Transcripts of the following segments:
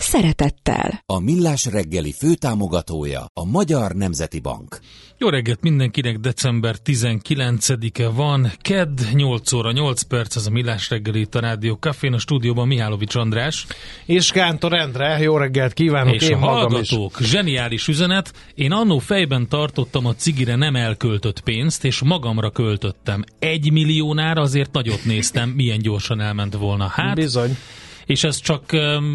Szeretettel. A Millás reggeli főtámogatója a Magyar Nemzeti Bank. Jó reggelt mindenkinek, december 19-e van, KED 8 óra 8 perc, ez a Millás reggeli itt a Rádió Cafén, a stúdióban Mihálovics András. És Kántor Endre, jó reggelt kívánok, és én a hallgatók, is. zseniális üzenet, én annó fejben tartottam a cigire nem elköltött pénzt, és magamra költöttem. Egy milliónál azért nagyot néztem, milyen gyorsan elment volna. Hát, Bizony és ez csak,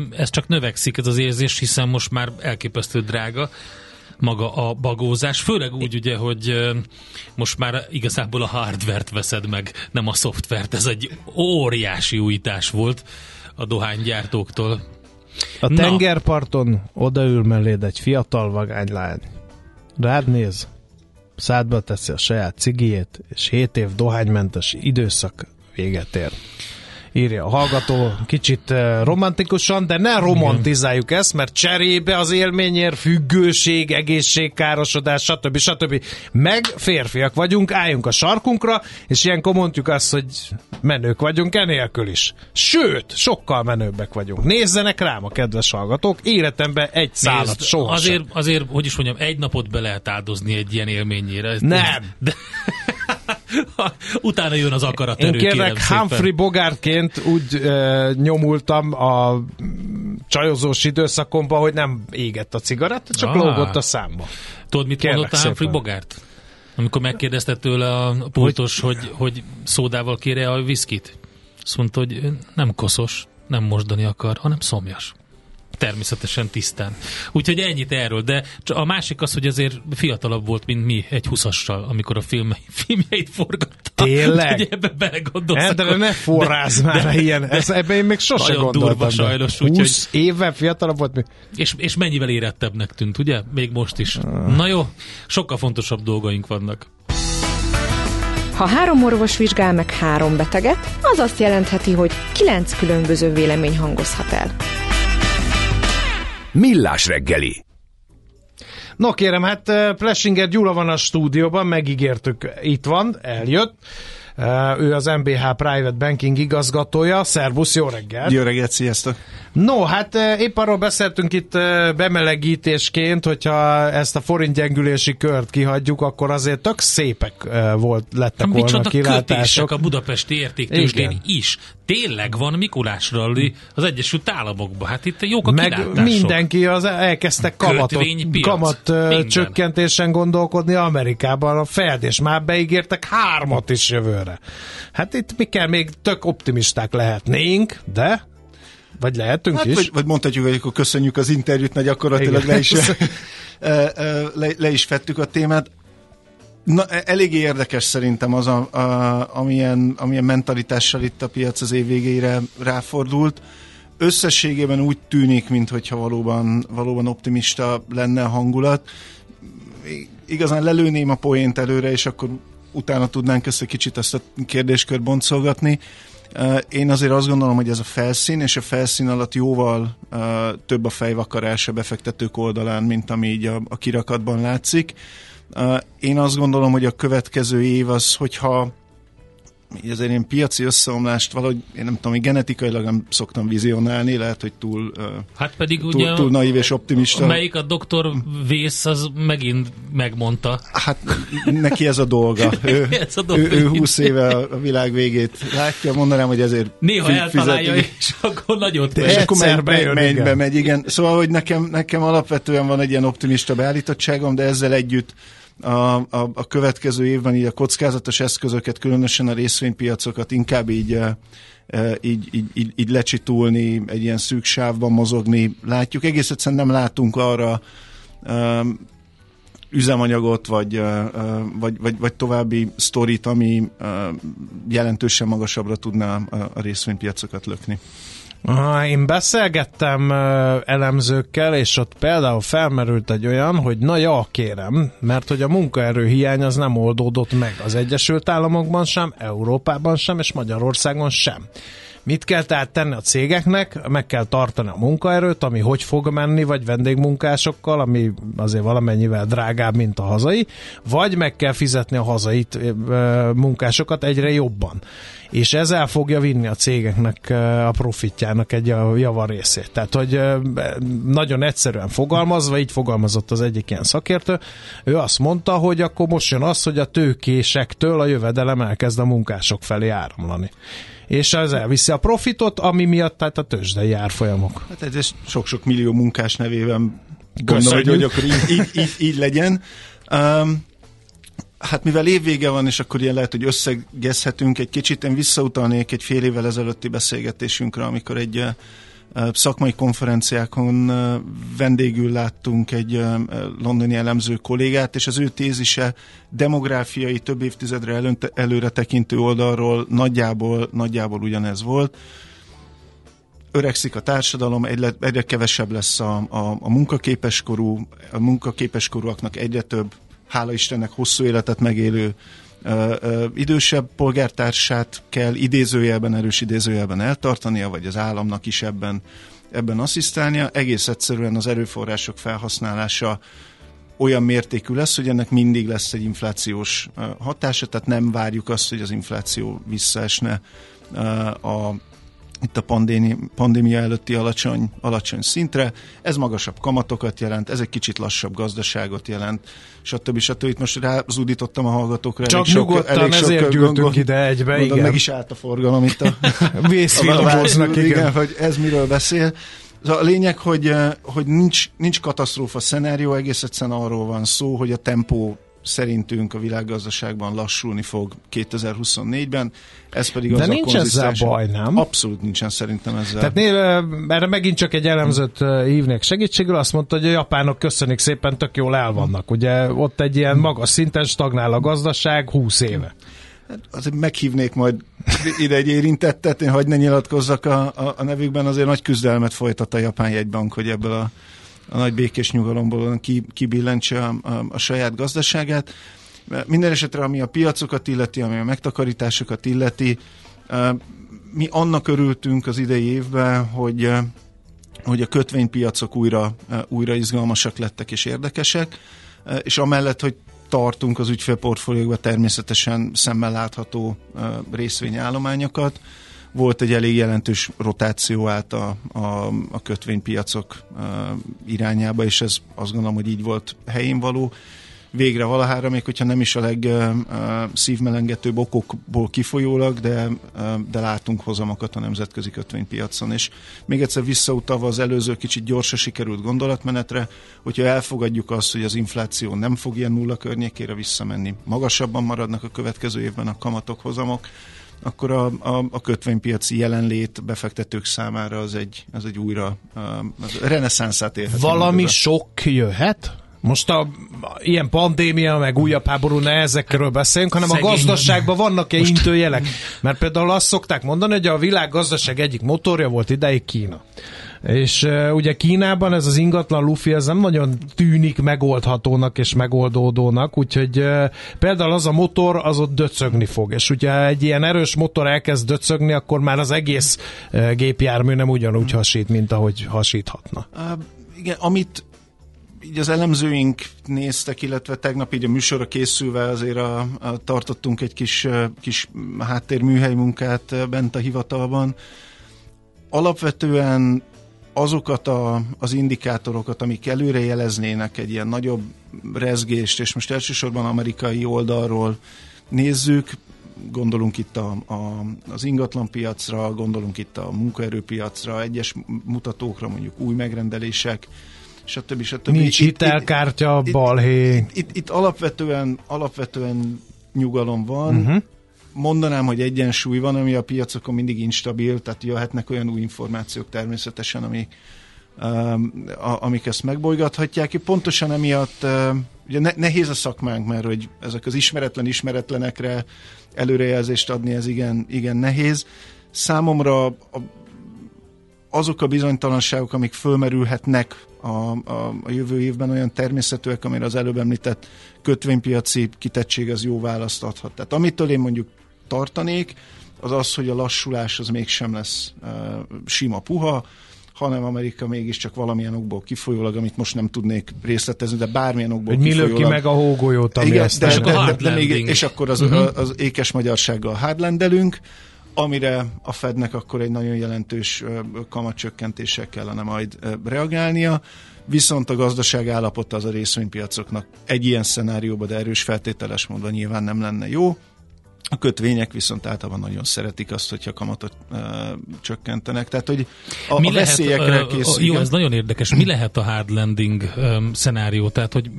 ez csak növekszik ez az érzés, hiszen most már elképesztő drága maga a bagózás, főleg úgy ugye, hogy most már igazából a hardvert veszed meg, nem a szoftvert, ez egy óriási újítás volt a dohánygyártóktól. A Na. tengerparton odaül melléd egy fiatal vagánylány. Rád néz, szádba teszi a saját cigijét, és 7 év dohánymentes időszak véget ér írja a hallgató, kicsit eh, romantikusan, de ne romantizáljuk Igen. ezt, mert cserébe az élményért függőség, egészségkárosodás, stb. stb. Meg férfiak vagyunk, álljunk a sarkunkra, és ilyenkor mondjuk azt, hogy menők vagyunk enélkül is. Sőt, sokkal menőbbek vagyunk. Nézzenek rám a kedves hallgatók, életemben egy szállat soha azért, azért, hogy is mondjam, egy napot be lehet áldozni egy ilyen élményére. Nem! De... Utána jön az akaraterő, Én kérlek, Humphrey Bogartként úgy e, nyomultam a csajozós időszakomban, hogy nem égett a cigaretta, csak ah. lógott a számba. Tudod, mit kérlek mondott a Humphrey Bogart? Amikor megkérdezte tőle a pultos, hogy, hogy, hogy szódával kére a viszkit. Azt mondta, hogy nem koszos, nem mosdani akar, hanem szomjas természetesen tisztán. Úgyhogy ennyit erről, de a másik az, hogy azért fiatalabb volt, mint mi egy huszassal, amikor a film, filmjeit forgatta. Tényleg? Hogy ebbe belegondolsz. De, de ne forráz már de, ilyen, ez, ebben én még sose nagyon gondoltam. durva sajnos. 20 úgyhogy... évvel fiatalabb volt. Mi? És, és mennyivel érettebbnek tűnt, ugye? Még most is. Uh. Na jó, sokkal fontosabb dolgaink vannak. Ha három orvos vizsgál meg három beteget, az azt jelentheti, hogy kilenc különböző vélemény hangozhat el. Millás reggeli. No kérem, hát eh, Plesinger Gyula van a stúdióban, megígértük, itt van, eljött. Uh, ő az MBH Private Banking igazgatója. Szervusz, jó reggelt! Jó reggelt, sziasztok! No, hát uh, épp arról beszéltünk itt bemelegítésként, hogyha ezt a forintgyengülési kört kihagyjuk, akkor azért tök szépek volt, lettek volna volna kilátások. a budapesti értéktősdén is. Tényleg van Mikulás rally az Egyesült Államokban. Hát itt jók a Meg kilátások. mindenki az elkezdtek kamatot, kamat csökkentésen gondolkodni Amerikában. A Fed, és már beígértek hármat is jövő jövőre. Hát itt mi kell, még tök optimisták lehetnénk, de vagy lehetünk hát, is. Vagy, vagy mondhatjuk, hogy akkor köszönjük az interjút, mert gyakorlatilag le is, le, le is fettük a témát. Na, e, eléggé érdekes szerintem az, a, a, amilyen, amilyen mentalitással itt a piac az év végére ráfordult. Összességében úgy tűnik, mintha valóban, valóban optimista lenne a hangulat. Igazán lelőném a poént előre, és akkor utána tudnánk ezt egy kicsit ezt a kérdéskört boncolgatni. Én azért azt gondolom, hogy ez a felszín, és a felszín alatt jóval több a fejvakarás a befektetők oldalán, mint ami így a, kirakatban látszik. Én azt gondolom, hogy a következő év az, hogyha így azért én piaci összeomlást valahogy, én nem tudom, hogy genetikailag nem szoktam vizionálni, lehet, hogy túl, hát pedig túl, ugye túl naív és optimista. Melyik a doktor Vész, az megint megmondta. Hát neki ez a dolga. ő, ez a dolga. ő, ő 20 éve a világ végét látja, mondanám, hogy ezért Néha fi, eltalálja, és akkor nagyot megy. És akkor megy, megy, megy, be, megy, igen. Szóval, hogy nekem, nekem alapvetően van egy ilyen optimista beállítottságom, de ezzel együtt a, a, a következő évben így a kockázatos eszközöket, különösen a részvénypiacokat inkább így, e, e, így, így, így, így lecsitulni, egy ilyen szűk sávban mozogni látjuk. Egész egyszerűen nem látunk arra üzemanyagot, vagy, vagy, vagy, vagy további sztorit, ami jelentősen magasabbra tudná a részvénypiacokat lökni. Én beszélgettem elemzőkkel, és ott például felmerült egy olyan, hogy na ja, kérem, mert hogy a munkaerő hiány az nem oldódott meg az Egyesült Államokban sem, Európában sem, és Magyarországon sem. Mit kell tehát tenni a cégeknek? Meg kell tartani a munkaerőt, ami hogy fog menni, vagy vendégmunkásokkal, ami azért valamennyivel drágább, mint a hazai, vagy meg kell fizetni a hazai munkásokat egyre jobban. És ez el fogja vinni a cégeknek a profitjának egy java részét. Tehát, hogy nagyon egyszerűen fogalmazva, így fogalmazott az egyik ilyen szakértő, ő azt mondta, hogy akkor most jön az, hogy a tőkésektől a jövedelem elkezd a munkások felé áramlani és ez elviszi a profitot, ami miatt tehát a tőzsdei árfolyamok. Hát ez sok-sok millió munkás nevében gondolom, hogy, hogy akkor így, így, így, így legyen. Um, Hát mivel évvége van, és akkor ilyen lehet, hogy összegezhetünk egy kicsit, én visszautalnék egy fél évvel ezelőtti beszélgetésünkre, amikor egy szakmai konferenciákon vendégül láttunk egy londoni elemző kollégát, és az ő tézise demográfiai, több évtizedre előre tekintő oldalról nagyjából, nagyjából ugyanez volt. Öregszik a társadalom, egyre, egyre kevesebb lesz a, a, a munkaképeskorú, a munkaképeskorúaknak egyre több, hála Istennek hosszú életet megélő idősebb polgártársát kell idézőjelben, erős idézőjelben eltartania, vagy az államnak is ebben, ebben asszisztálnia. Egész egyszerűen az erőforrások felhasználása olyan mértékű lesz, hogy ennek mindig lesz egy inflációs hatása, tehát nem várjuk azt, hogy az infláció visszaesne a itt a pandémia, pandémia előtti alacsony, alacsony szintre. Ez magasabb kamatokat jelent, ez egy kicsit lassabb gazdaságot jelent, stb. stb. Itt most rázúdítottam a hallgatókra. Csak elég nyugodtan, elég ezért sok, gyűltünk ide egybe, mondom, igen. Meg is állt a forgalom itt a... Vészvillamoznak, igen. igen. hogy ez miről beszél. A lényeg, hogy, hogy nincs, nincs katasztrófa szenárió, egész egyszerűen arról van szó, hogy a tempó szerintünk a világgazdaságban lassulni fog 2024-ben, ez pedig De az nincs a ezzel baj, nem? Abszolút nincsen szerintem ezzel. Tehát név, erre megint csak egy elemzőt hívnék segítségül, azt mondta, hogy a japánok köszönik szépen, tök jól el vannak. Ugye ott egy ilyen magas szinten stagnál a gazdaság 20 éve. Hát azért meghívnék majd ide egy érintettet, én hagyd ne nyilatkozzak a, a, a nevükben, azért nagy küzdelmet folytat a japán jegybank, hogy ebből a a nagy békés nyugalomból ki, kibillentse a, a, a saját gazdaságát. Minden esetre, ami a piacokat illeti, ami a megtakarításokat illeti, mi annak örültünk az idei évben, hogy hogy a kötvénypiacok újra, újra izgalmasak lettek és érdekesek, és amellett, hogy tartunk az ügyfélportfóliókban természetesen szemmel látható részvényállományokat, volt egy elég jelentős rotáció át a, a, a kötvénypiacok a, irányába, és ez azt gondolom, hogy így volt helyén való. Végre valahára, még hogyha nem is a legszívmelengetőbb okokból kifolyólag, de, de látunk hozamokat a nemzetközi kötvénypiacon. És még egyszer visszautalva az előző kicsit gyorsan sikerült gondolatmenetre, hogyha elfogadjuk azt, hogy az infláció nem fog ilyen nulla környékére visszamenni, magasabban maradnak a következő évben a kamatok hozamok, akkor a, a, a kötvénypiaci jelenlét befektetők számára az egy, az egy újra az reneszánszát érhet. Valami sok jöhet? Most a, a ilyen pandémia, meg újabb háború, ne ezekről beszéljünk, hanem Szegény. a gazdaságban vannak-e Most... intőjelek? Mert például azt szokták mondani, hogy a világ gazdaság egyik motorja volt ideig Kína. És uh, ugye Kínában ez az ingatlan lufi, ez nem nagyon tűnik megoldhatónak és megoldódónak, úgyhogy uh, például az a motor, az ott döcögni fog, és ugye egy ilyen erős motor elkezd döcögni, akkor már az egész uh, gépjármű nem ugyanúgy hasít, mint ahogy hasíthatna. Uh, igen, amit így az elemzőink néztek, illetve tegnap így a műsorra készülve azért a, a, tartottunk egy kis, kis háttérműhely munkát bent a hivatalban. Alapvetően azokat a, az indikátorokat, amik előre jeleznének egy ilyen nagyobb rezgést, és most elsősorban amerikai oldalról nézzük, gondolunk itt a, a, az ingatlanpiacra, gondolunk itt a munkaerőpiacra, egyes mutatókra, mondjuk új megrendelések, stb. stb. Nincs itt, hitelkártya, itt, balhé. Itt, itt, itt alapvetően, alapvetően nyugalom van, uh-huh mondanám, hogy egyensúly van, ami a piacokon mindig instabil, tehát jöhetnek olyan új információk természetesen, ami, amik ezt megbolygathatják. Pontosan emiatt ugye nehéz a szakmánk, mert hogy ezek az ismeretlen ismeretlenekre előrejelzést adni, ez igen, igen nehéz. Számomra a, azok a bizonytalanságok, amik fölmerülhetnek a, a, a jövő évben olyan természetűek, amire az előbb említett kötvénypiaci kitettség az jó választ adhat. Tehát amitől én mondjuk tartanék, az az, hogy a lassulás az mégsem lesz uh, sima puha, hanem Amerika mégiscsak valamilyen okból kifolyólag, amit most nem tudnék részletezni, de bármilyen okból hogy kifolyólag. mi ki meg a hógolyót, ami Igen, de, de, de, de, még, és akkor az, uh-huh. az ékes magyarsággal hardlandelünk, amire a Fednek akkor egy nagyon jelentős kamatcsökkentéssel kellene majd reagálnia, viszont a gazdaság állapota az a részvénypiacoknak egy ilyen szenárióban, de erős feltételes módon nyilván nem lenne jó. A kötvények viszont általában nagyon szeretik azt, hogyha kamatot uh, csökkentenek. Tehát, hogy a, Mi a lehet, veszélyekre készül. Jó, ez nagyon érdekes. Mi lehet a hard landing um, szenárió? Tehát, hogy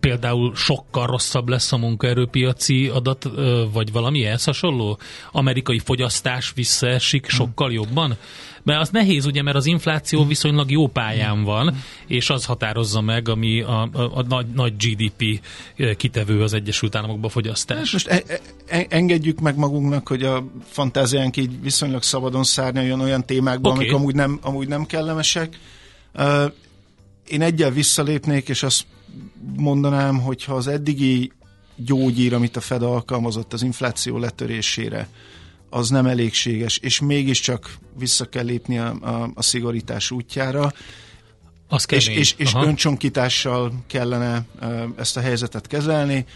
például sokkal rosszabb lesz a munkaerőpiaci adat, uh, vagy valami ehhez hasonló? Amerikai fogyasztás visszaesik sokkal jobban? Mert az nehéz, ugye, mert az infláció viszonylag jó pályán van, és az határozza meg, ami a, a, a nagy, nagy GDP eh, kitevő az Egyesült Államokban fogyasztás. Most e, e, engedjük meg magunknak, hogy a fantáziánk így viszonylag szabadon szárnyaljon olyan témákban, okay. amik amúgy nem, amúgy nem kellemesek. Uh, én egyel visszalépnék, és azt mondanám, hogy ha az eddigi gyógyír, amit a Fed alkalmazott az infláció letörésére, az nem elégséges, és mégiscsak vissza kell lépni a, a, a szigorítás útjára. Az és, és, és öncsonkítással kellene ezt a helyzetet kezelni.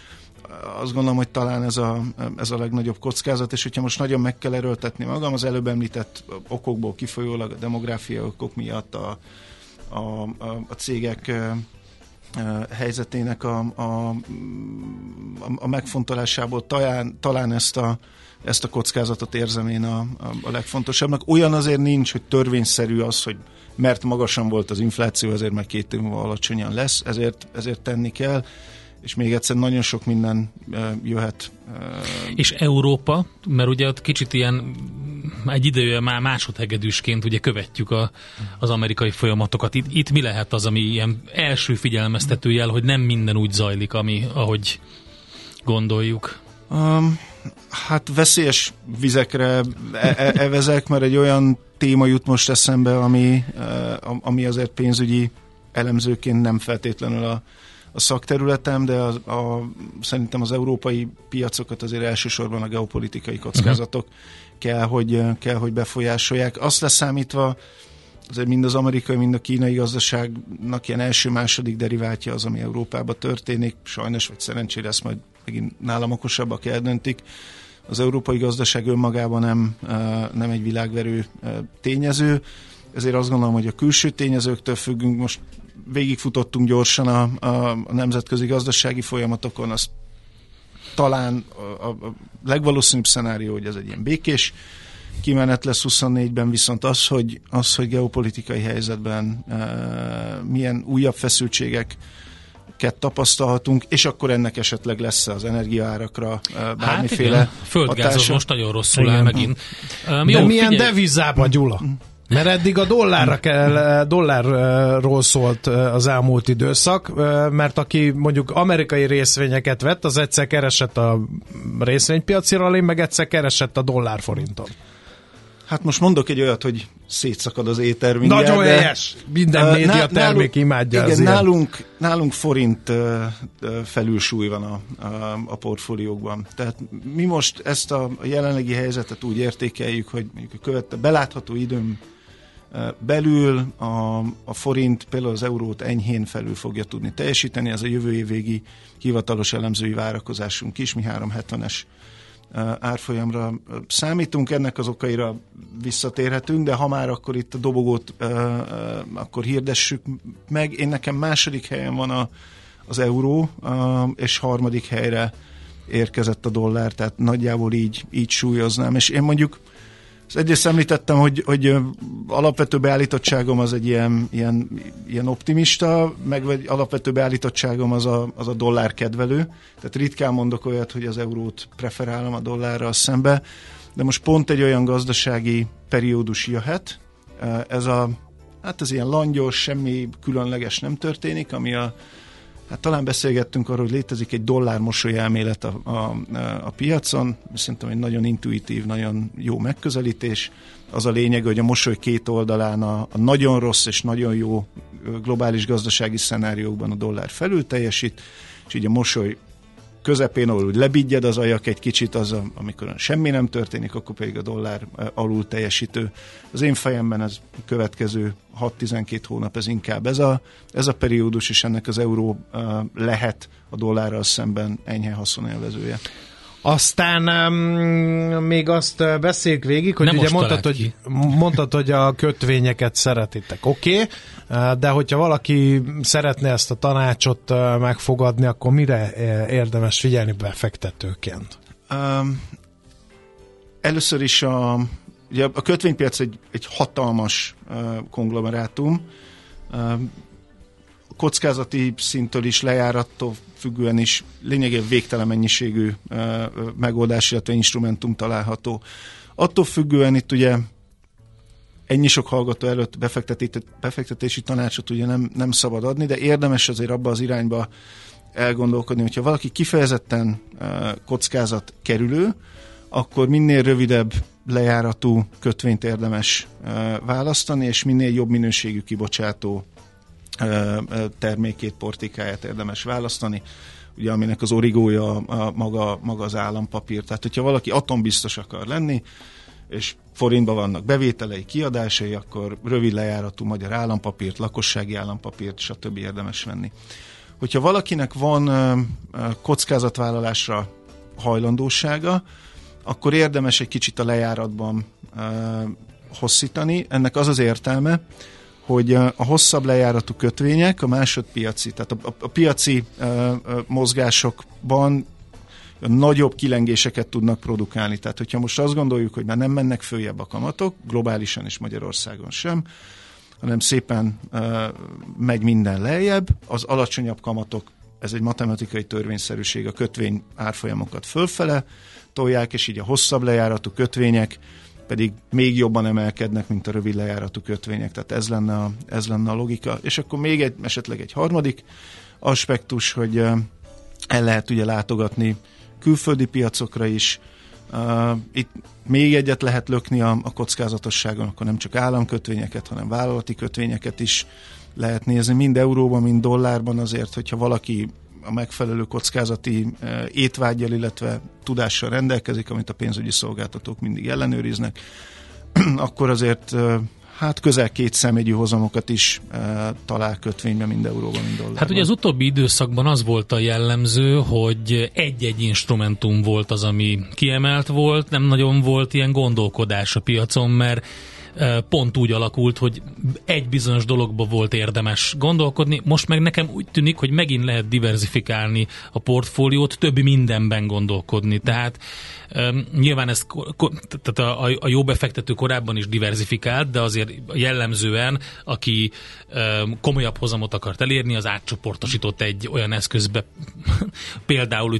Azt gondolom, hogy talán ez a, ez a legnagyobb kockázat, és hogyha most nagyon meg kell erőltetni magam, az előbb említett okokból kifolyólag, a demográfia okok miatt, a, a, a, a cégek helyzetének a, a, a megfontolásából talán, talán ezt a ezt a kockázatot érzem én a, a, legfontosabbnak. Olyan azért nincs, hogy törvényszerű az, hogy mert magasan volt az infláció, ezért meg két év múlva alacsonyan lesz, ezért, ezért tenni kell és még egyszer nagyon sok minden jöhet. És Európa, mert ugye ott kicsit ilyen egy idője már másodhegedűsként ugye követjük a, az amerikai folyamatokat. Itt, itt mi lehet az, ami ilyen első figyelmeztető jel, hogy nem minden úgy zajlik, ami, ahogy gondoljuk? Um, Hát veszélyes vizekre e- e- evezek, mert egy olyan téma jut most eszembe, ami, e, ami azért pénzügyi elemzőként nem feltétlenül a, a szakterületem, de a, a, szerintem az európai piacokat azért elsősorban a geopolitikai kockázatok uh-huh. kell, hogy, kell, hogy befolyásolják. Azt leszámítva, azért mind az amerikai, mind a kínai gazdaságnak ilyen első-második deriváltja az, ami Európában történik. Sajnos vagy szerencsére ezt majd megint nálam okosabbak eldöntik. Az európai gazdaság önmagában nem, nem egy világverő tényező, ezért azt gondolom, hogy a külső tényezőktől függünk. Most végigfutottunk gyorsan a, a, a nemzetközi gazdasági folyamatokon, az talán a, a legvalószínűbb szenárió, hogy ez egy ilyen békés kimenet lesz 24-ben, viszont az, hogy, az, hogy geopolitikai helyzetben e, milyen újabb feszültségek tapasztalhatunk, és akkor ennek esetleg lesz az energiaárakra bármiféle hát igen. Földgáz az most nagyon rosszul igen. áll megint. Um, De jó, milyen figyelj. devizába, Gyula? Mert eddig a dollárra kell, dollárról szólt az elmúlt időszak, mert aki mondjuk amerikai részvényeket vett, az egyszer keresett a részvénypiaci rallin, meg egyszer keresett a dollárforinton. Hát most mondok egy olyat, hogy szétszakad az éter mindjárt. Nagyon de, helyes! Minden uh, média termék nálunk, imádja igen, nálunk, nálunk forint uh, felülsúly van a, a, a portfóliókban. Tehát mi most ezt a, a jelenlegi helyzetet úgy értékeljük, hogy mondjuk a követte belátható időm belül a, a forint például az eurót enyhén felül fogja tudni teljesíteni, ez a jövő év végi hivatalos elemzői várakozásunk is, mi 370-es árfolyamra számítunk, ennek az okaira visszatérhetünk, de ha már akkor itt a dobogót akkor hirdessük meg. Én nekem második helyen van a, az euró, és harmadik helyre érkezett a dollár, tehát nagyjából így, így súlyoznám, és én mondjuk egyrészt említettem, hogy, hogy alapvető beállítottságom az egy ilyen, ilyen, ilyen optimista, meg vagy alapvető beállítottságom az a, az a dollár kedvelő. Tehát ritkán mondok olyat, hogy az eurót preferálom a dollárral szembe, de most pont egy olyan gazdasági periódus jöhet, ez a hát az ilyen langyos, semmi különleges nem történik, ami a Hát talán beszélgettünk arról, hogy létezik egy dollár mosoly elmélet a, a, a piacon, szerintem egy nagyon intuitív, nagyon jó megközelítés. Az a lényeg, hogy a mosoly két oldalán a, a nagyon rossz és nagyon jó globális gazdasági szenáriókban a dollár felül teljesít, és így a mosoly közepén, ahol úgy lebigyed az ajak egy kicsit, az, amikor semmi nem történik, akkor pedig a dollár alul teljesítő. Az én fejemben ez következő 6-12 hónap, ez inkább ez a, ez a periódus, és ennek az euró lehet a dollárral szemben enyhe haszonélvezője. Aztán um, még azt beszéljük végig, hogy Nem ugye mondtad hogy, mondtad, hogy a kötvényeket szeretitek. Oké, okay, de hogyha valaki szeretne ezt a tanácsot megfogadni, akkor mire érdemes figyelni befektetőként? Um, először is a, ugye a kötvénypiac egy, egy hatalmas uh, konglomerátum. Uh, kockázati szintől is, lejárattól függően is lényegében végtelen mennyiségű megoldás, illetve instrumentum található. Attól függően itt ugye ennyi sok hallgató előtt befektetési tanácsot ugye nem, nem szabad adni, de érdemes azért abba az irányba elgondolkodni, hogyha valaki kifejezetten kockázat kerülő, akkor minél rövidebb lejáratú kötvényt érdemes választani, és minél jobb minőségű kibocsátó termékét, portikáját érdemes választani, ugye aminek az origója maga, maga az állampapír. Tehát, hogyha valaki atombiztos akar lenni, és forintban vannak bevételei, kiadásai, akkor rövid lejáratú magyar állampapírt, lakossági állampapírt, stb. érdemes venni. Hogyha valakinek van kockázatvállalásra hajlandósága, akkor érdemes egy kicsit a lejáratban hosszítani. Ennek az az értelme, hogy a hosszabb lejáratú kötvények, a másodpiaci, tehát a, a, a piaci a, a mozgásokban nagyobb kilengéseket tudnak produkálni. Tehát, hogyha most azt gondoljuk, hogy már nem mennek följebb a kamatok, globálisan és Magyarországon sem, hanem szépen uh, megy minden lejjebb, az alacsonyabb kamatok, ez egy matematikai törvényszerűség, a kötvény árfolyamokat fölfele tolják, és így a hosszabb lejáratú kötvények pedig még jobban emelkednek, mint a rövid lejáratú kötvények. Tehát ez lenne a, ez lenne a logika. És akkor még egy, esetleg egy harmadik aspektus, hogy el lehet ugye látogatni külföldi piacokra is. Itt még egyet lehet lökni a, a kockázatosságon, akkor nem csak államkötvényeket, hanem vállalati kötvényeket is lehet nézni, mind euróban, mind dollárban azért, hogyha valaki a megfelelő kockázati étvágyjal, illetve tudással rendelkezik, amit a pénzügyi szolgáltatók mindig ellenőriznek, akkor azért hát közel két személyű hozamokat is e, talál kötvényben, mind euróban, mind dollárban. Hát ugye az utóbbi időszakban az volt a jellemző, hogy egy-egy instrumentum volt az, ami kiemelt volt, nem nagyon volt ilyen gondolkodás a piacon, mert pont úgy alakult, hogy egy bizonyos dologba volt érdemes gondolkodni, most meg nekem úgy tűnik, hogy megint lehet diversifikálni a portfóliót, többi mindenben gondolkodni. Tehát nyilván ez tehát a, a jó befektető korábban is diversifikált, de azért jellemzően, aki komolyabb hozamot akart elérni, az átcsoportosított egy olyan eszközbe, például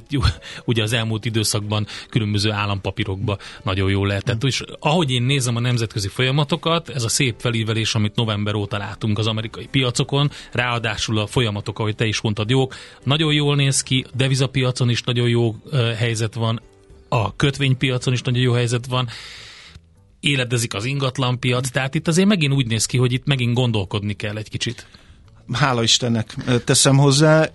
ugye az elmúlt időszakban különböző állampapírokba nagyon jól lehetett. És ahogy én nézem a nemzetközi folyamatokat, ez a szép felívelés, amit november óta látunk az amerikai piacokon, ráadásul a folyamatok, ahogy te is mondtad, jók, nagyon jól néz ki, devizapiacon is nagyon jó helyzet van, a kötvénypiacon is nagyon jó helyzet van, éledezik az ingatlanpiac, tehát itt azért megint úgy néz ki, hogy itt megint gondolkodni kell egy kicsit. Hála Istennek teszem hozzá.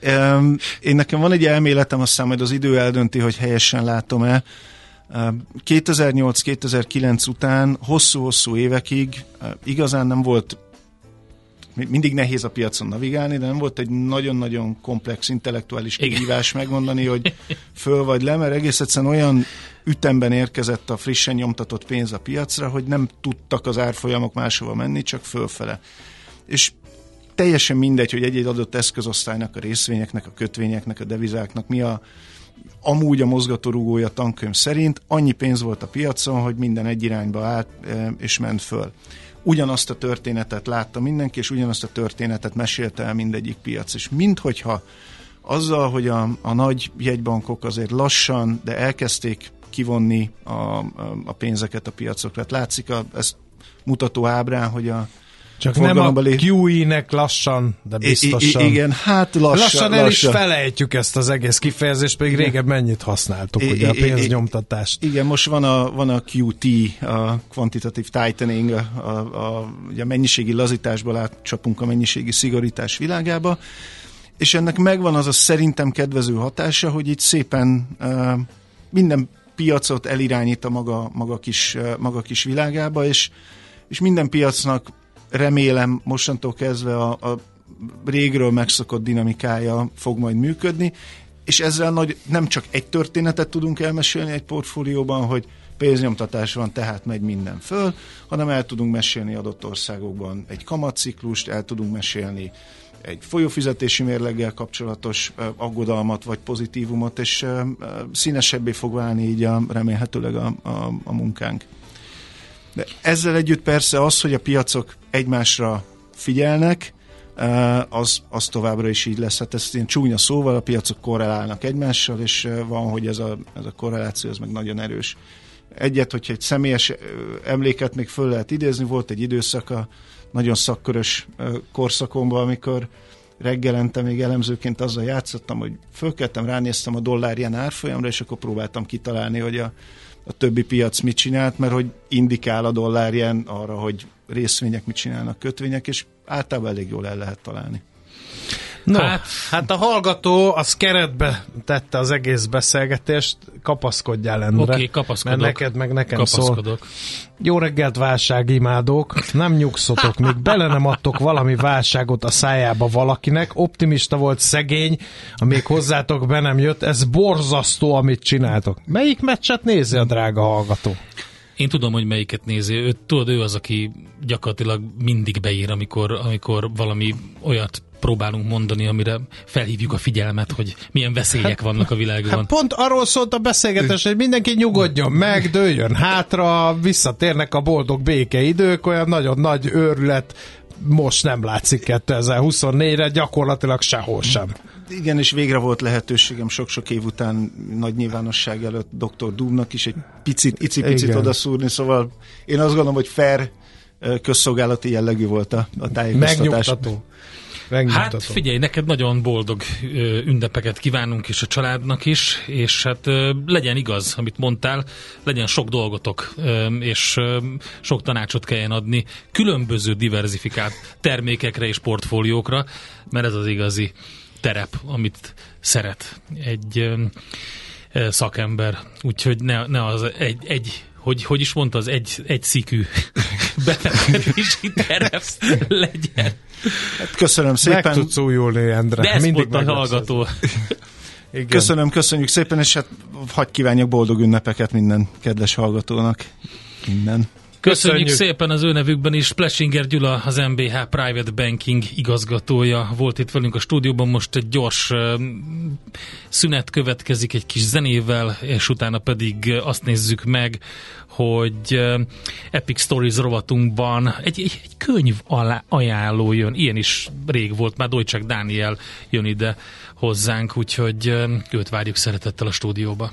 Én nekem van egy elméletem, aztán majd az idő eldönti, hogy helyesen látom-e. 2008-2009 után hosszú-hosszú évekig igazán nem volt mindig nehéz a piacon navigálni, de nem volt egy nagyon-nagyon komplex intellektuális kihívás megmondani, hogy föl vagy le, mert egész egyszerűen olyan ütemben érkezett a frissen nyomtatott pénz a piacra, hogy nem tudtak az árfolyamok máshova menni, csak fölfele. És teljesen mindegy, hogy egy-egy adott eszközosztálynak, a részvényeknek, a kötvényeknek, a devizáknak mi a amúgy a mozgatórugója tankönyv szerint annyi pénz volt a piacon, hogy minden egy irányba állt e, és ment föl ugyanazt a történetet látta mindenki, és ugyanazt a történetet mesélte el mindegyik piac. És minthogyha azzal, hogy a, a nagy jegybankok azért lassan, de elkezdték kivonni a, a, pénzeket a piacokra. Hát látszik a, ezt mutató ábrán, hogy a Csak nem a QE-nek lassan, de biztosan. I- igen, hát lassan. Lassan el lassan. is felejtjük ezt az egész kifejezést, pedig régen mennyit használtuk, I- ugye a pénznyomtatást. Igen, most van a, van a QT, a Quantitative Tightening, a, a, a, ugye a mennyiségi lazításból átcsapunk a mennyiségi szigorítás világába, és ennek megvan az a szerintem kedvező hatása, hogy itt szépen uh, minden piacot elirányít a maga, maga, kis, maga kis világába, és, és minden piacnak remélem mostantól kezdve a, a régről megszokott dinamikája fog majd működni, és ezzel nagy, nem csak egy történetet tudunk elmesélni egy portfólióban, hogy pénznyomtatás van, tehát megy minden föl, hanem el tudunk mesélni adott országokban egy kamatciklust, el tudunk mesélni egy folyófizetési mérleggel kapcsolatos aggodalmat vagy pozitívumot, és színesebbé fog válni így a, remélhetőleg a, a, a munkánk. De ezzel együtt persze az, hogy a piacok egymásra figyelnek, az, az továbbra is így lesz. Hát ezt ilyen csúnya szóval a piacok korrelálnak egymással, és van, hogy ez a, ez a korreláció az meg nagyon erős. Egyet, hogyha egy személyes emléket még föl lehet idézni, volt egy időszak a nagyon szakkörös korszakomban, amikor reggelente még elemzőként azzal játszottam, hogy fölkeltem, ránéztem a dollárján árfolyamra, és akkor próbáltam kitalálni, hogy a, a többi piac mit csinált, mert hogy indikál a dollárján arra, hogy részvények mit csinálnak, kötvények, és általában elég jól el lehet találni. No, hát, hát a hallgató az keretbe tette az egész beszélgetést, kapaszkodjál Endre. Oké, okay, kapaszkodok. Mert neked meg nekem szól. Jó reggelt válságimádók, nem nyugszotok, még bele nem adtok valami válságot a szájába valakinek, optimista volt szegény, amíg hozzátok be nem jött, ez borzasztó, amit csináltok. Melyik meccset nézi a drága hallgató? Én tudom, hogy melyiket nézi. Ő, tudod, ő az, aki gyakorlatilag mindig beír, amikor, amikor valami olyat próbálunk mondani, amire felhívjuk a figyelmet, hogy milyen veszélyek hát, vannak a világban. Hát pont arról szólt a beszélgetés, hogy mindenki nyugodjon meg, dőljön hátra, visszatérnek a boldog békeidők, olyan nagyon nagy őrület most nem látszik 2024-re, gyakorlatilag sehol sem. Igen, és végre volt lehetőségem sok-sok év után nagy nyilvánosság előtt dr. Dumnak is egy picit, icipicit odaszúrni, szóval én azt gondolom, hogy fair közszolgálati jellegű volt a, a tájékoztatás. Megnyugtató. Hát figyelj, neked nagyon boldog ünnepeket kívánunk is a családnak is, és hát legyen igaz, amit mondtál, legyen sok dolgotok, és sok tanácsot kelljen adni különböző diversifikált termékekre és portfóliókra, mert ez az igazi terep, amit szeret egy szakember. Úgyhogy ne, ne az egy, egy hogy, hogy is mondta, az egy, egy szikű befektetési terep legyen. Hát köszönöm szépen. Meg tudsz újulni, Endre. De Mindig a hallgató. Igen. Köszönöm, köszönjük szépen, és hát hagyj kívánjak boldog ünnepeket minden kedves hallgatónak. Minden. Köszönjük, Köszönjük szépen az ő nevükben is. Plesinger Gyula, az MBH Private Banking igazgatója volt itt velünk a stúdióban. Most egy gyors szünet következik egy kis zenével, és utána pedig azt nézzük meg, hogy Epic Stories rovatunkban egy, egy, egy könyv alá, ajánló jön. Ilyen is rég volt, már Deutschak Dániel jön ide hozzánk, úgyhogy őt várjuk szeretettel a stúdióba.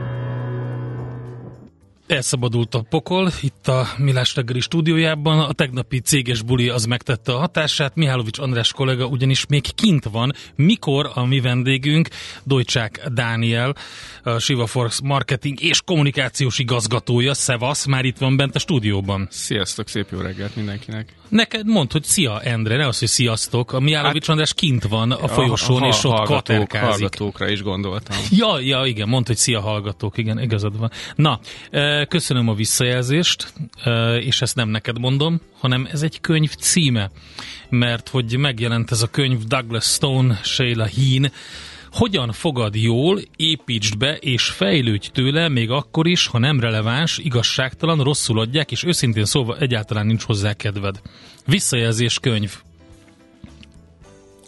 Elszabadult a pokol itt a Milás reggeli stúdiójában. A tegnapi céges buli az megtette a hatását. Mihálovics András kollega ugyanis még kint van. Mikor a mi vendégünk, Dojcsák Dániel, a Siva Force marketing és kommunikációs igazgatója, Szevasz, már itt van bent a stúdióban. Sziasztok, szép jó reggelt mindenkinek. Neked mondd, hogy szia Endre, ne az, hogy sziasztok. A Mihálovics hát, András kint van a folyosón, a, és ott hallgatók, katerkázik. Hallgatókra is gondoltam. Ja, ja, igen, mondd, hogy szia hallgatók, igen, igazad van. Na, köszönöm a visszajelzést, és ezt nem neked mondom, hanem ez egy könyv címe, mert hogy megjelent ez a könyv Douglas Stone, Sheila Heen, hogyan fogad jól, építsd be és fejlődj tőle, még akkor is, ha nem releváns, igazságtalan, rosszul adják, és őszintén szóval egyáltalán nincs hozzá kedved. Visszajelzés könyv.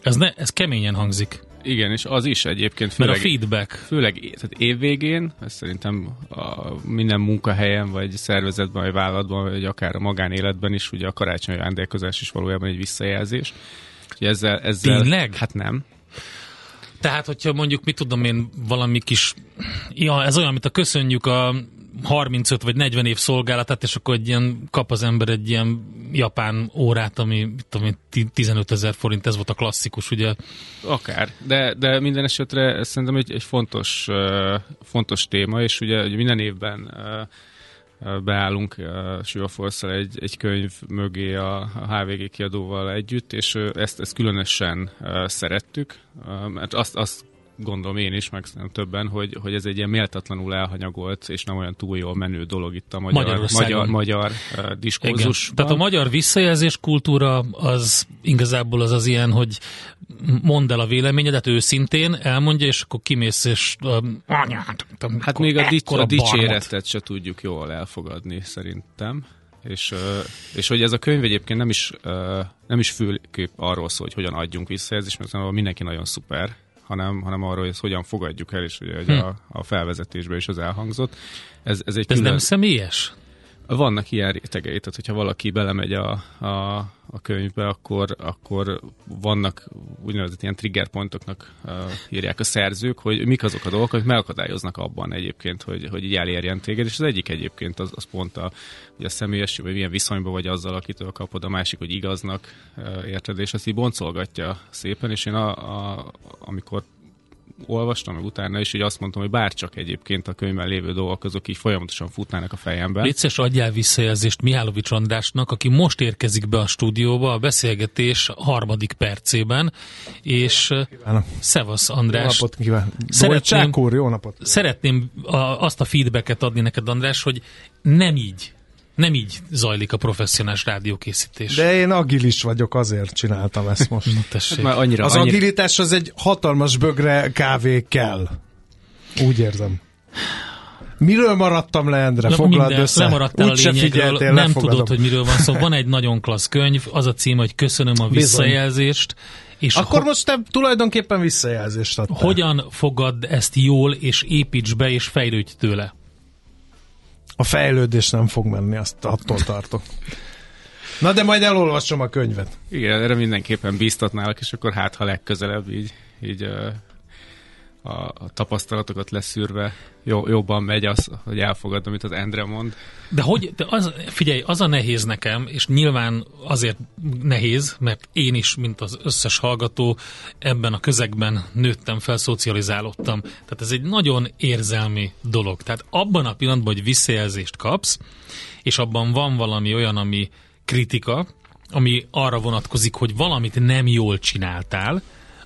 Ez, ne, ez keményen hangzik. Igen, és az is egyébként. Főleg, Mert a feedback. Főleg tehát évvégén, ez szerintem a minden munkahelyen, vagy szervezetben, vagy vállalatban, vagy akár a magánéletben is, ugye a karácsonyi ajándékozás is valójában egy visszajelzés. Ugye ezzel, ezzel, Tényleg? Hát nem. Tehát, hogyha mondjuk, mit tudom én, valami kis, ja, ez olyan, mint a köszönjük a 35 vagy 40 év szolgálatát, és akkor egy ilyen, kap az ember egy ilyen japán órát, ami tudom én, 15 ezer forint, ez volt a klasszikus, ugye? Akár, de, de minden esetre ez szerintem egy, egy fontos, fontos téma, és ugye, minden évben beállunk uh, Sivaforszal egy, egy könyv mögé a, a HVG kiadóval együtt, és ezt, ezt különösen szerettük, mert azt, azt gondolom én is, meg többen, hogy, hogy ez egy ilyen méltatlanul elhanyagolt, és nem olyan túl jól menő dolog itt a magyar, magyar, magyar uh, diskurzus. Tehát a magyar visszajelzés kultúra az igazából az az ilyen, hogy mondd el a véleményedet őszintén, elmondja, és akkor kimész, és uh, anyád, Hát még a, dics, a dicséretet se tudjuk jól elfogadni, szerintem. És, és hogy ez a könyv egyébként nem is, nem is főképp arról szól, hogy hogyan adjunk visszajelzést, mert mindenki nagyon szuper, hanem, hanem arról, hogy ezt hogyan fogadjuk el, és ugye hm. a, a felvezetésben is az elhangzott. Ez, ez, egy ez külön... nem személyes? Vannak ilyen rétegei, tehát hogyha valaki belemegy a, a, a könyvbe, akkor, akkor vannak úgynevezett ilyen triggerpontoknak uh, írják a szerzők, hogy mik azok a dolgok, amik megakadályoznak abban egyébként, hogy, hogy így elérjen téged, és az egyik egyébként az, az pont a, a személyes, vagy milyen viszonyban vagy azzal, akitől kapod, a másik, hogy igaznak uh, érted, és ezt így boncolgatja szépen, és én a, a, amikor olvastam, meg utána is, hogy azt mondtam, hogy bárcsak egyébként a könyvben lévő dolgok azok így folyamatosan futnának a fejembe. Létszes adjál visszajelzést Mihálovics Andrásnak, aki most érkezik be a stúdióba a beszélgetés harmadik percében, és Kívánok. Szevasz András. Jó napot kívánok. Szeretném, úr, jó napot. Szeretném a, azt a feedbacket adni neked, András, hogy nem így nem így zajlik a professzionális rádiókészítés. De én agilis vagyok, azért csináltam ezt most. Na, tessék. Hát már annyira, az annyira... agilitás az egy hatalmas bögre kávé kell. Úgy érzem. Miről maradtam le, Endre? Le, Foglald minden, össze. Lemaradtál Úgy a lényegről, nem lefogadom. tudod, hogy miről van szó. Van egy nagyon klassz könyv, az a cím, hogy Köszönöm a visszajelzést. És Akkor ho- most te tulajdonképpen visszajelzést adtál. Hogyan fogad ezt jól, és építs be, és fejlődj tőle? A fejlődés nem fog menni, azt attól tartok. Na de majd elolvasom a könyvet. Igen, erre mindenképpen bíztatnálak, és akkor hát, ha legközelebb így, így a, tapasztalatokat leszűrve jó, jobban megy az, hogy elfogad, amit az Endre mond. De hogy, de az, figyelj, az a nehéz nekem, és nyilván azért nehéz, mert én is, mint az összes hallgató, ebben a közegben nőttem fel, szocializálódtam. Tehát ez egy nagyon érzelmi dolog. Tehát abban a pillanatban, hogy visszajelzést kapsz, és abban van valami olyan, ami kritika, ami arra vonatkozik, hogy valamit nem jól csináltál,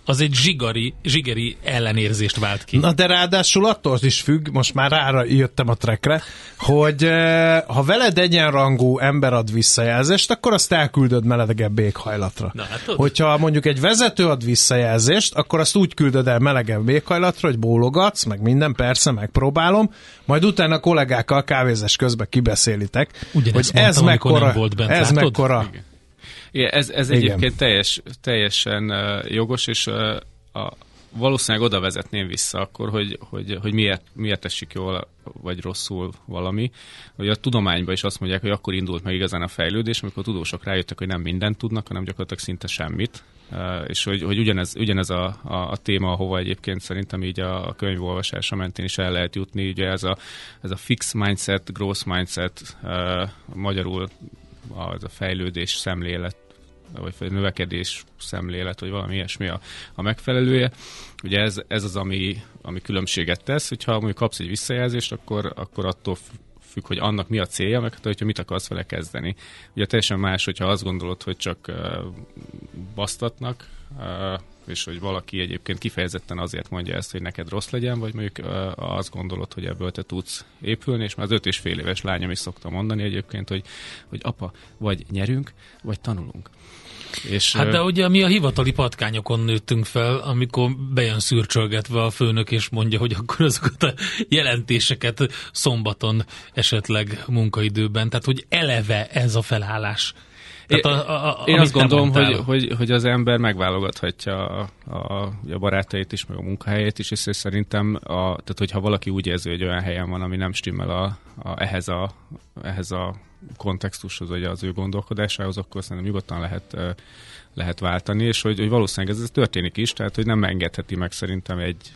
az egy zsigari, zsigeri ellenérzést vált ki. Na de ráadásul attól is függ, most már rára jöttem a trekre, hogy eh, ha veled egyenrangú ember ad visszajelzést, akkor azt elküldöd melegebb éghajlatra. Na, hát Hogyha mondjuk egy vezető ad visszajelzést, akkor azt úgy küldöd el melegebb éghajlatra, hogy bólogatsz, meg minden, persze, megpróbálom, majd utána a kollégákkal kávézes közben kibeszélitek, Ugyanezt hogy mondtam, ez mekkora, volt bent, ez mekkora igen, ez, ez egyébként teljes, teljesen jogos, és a, valószínűleg oda vezetném vissza akkor, hogy, hogy, hogy miért, miért esik jól vagy rosszul valami. Hogy a tudományban is azt mondják, hogy akkor indult meg igazán a fejlődés, amikor a tudósok rájöttek, hogy nem mindent tudnak, hanem gyakorlatilag szinte semmit. És hogy, hogy ugyanez, ugyanez a, a, a téma, ahova egyébként szerintem így a, a könyvolvasása mentén is el lehet jutni, ugye ez a, ez a fix mindset, growth mindset, magyarul az a fejlődés szemlélet vagy növekedés szemlélet, vagy valami ilyesmi a, a megfelelője. Ugye ez, ez az, ami, ami különbséget tesz, hogyha mondjuk kapsz egy visszajelzést, akkor, akkor attól függ, hogy annak mi a célja, meg hogyha mit akarsz vele kezdeni. Ugye teljesen más, hogyha azt gondolod, hogy csak uh, basztatnak, uh, és hogy valaki egyébként kifejezetten azért mondja ezt, hogy neked rossz legyen, vagy mondjuk azt gondolod, hogy ebből te tudsz épülni, és már az öt és fél éves lányom is szokta mondani egyébként, hogy, hogy apa, vagy nyerünk, vagy tanulunk. És, hát de ugye mi a hivatali patkányokon nőttünk fel, amikor bejön szürcsölgetve a főnök, és mondja, hogy akkor azokat a jelentéseket szombaton esetleg munkaidőben, tehát hogy eleve ez a felállás Tehát a, a, a, Én azt gondolom, hogy, hogy, hogy az ember megválogathatja a, a, a barátait is, meg a munkahelyét is, és szerintem, a, tehát hogyha valaki úgy érzi, hogy olyan helyen van, ami nem stimmel a, a, ehhez, a, ehhez a kontextushoz, vagy az ő gondolkodásához, akkor szerintem nyugodtan lehet lehet váltani, és hogy, hogy valószínűleg ez, ez történik is, tehát hogy nem engedheti meg szerintem egy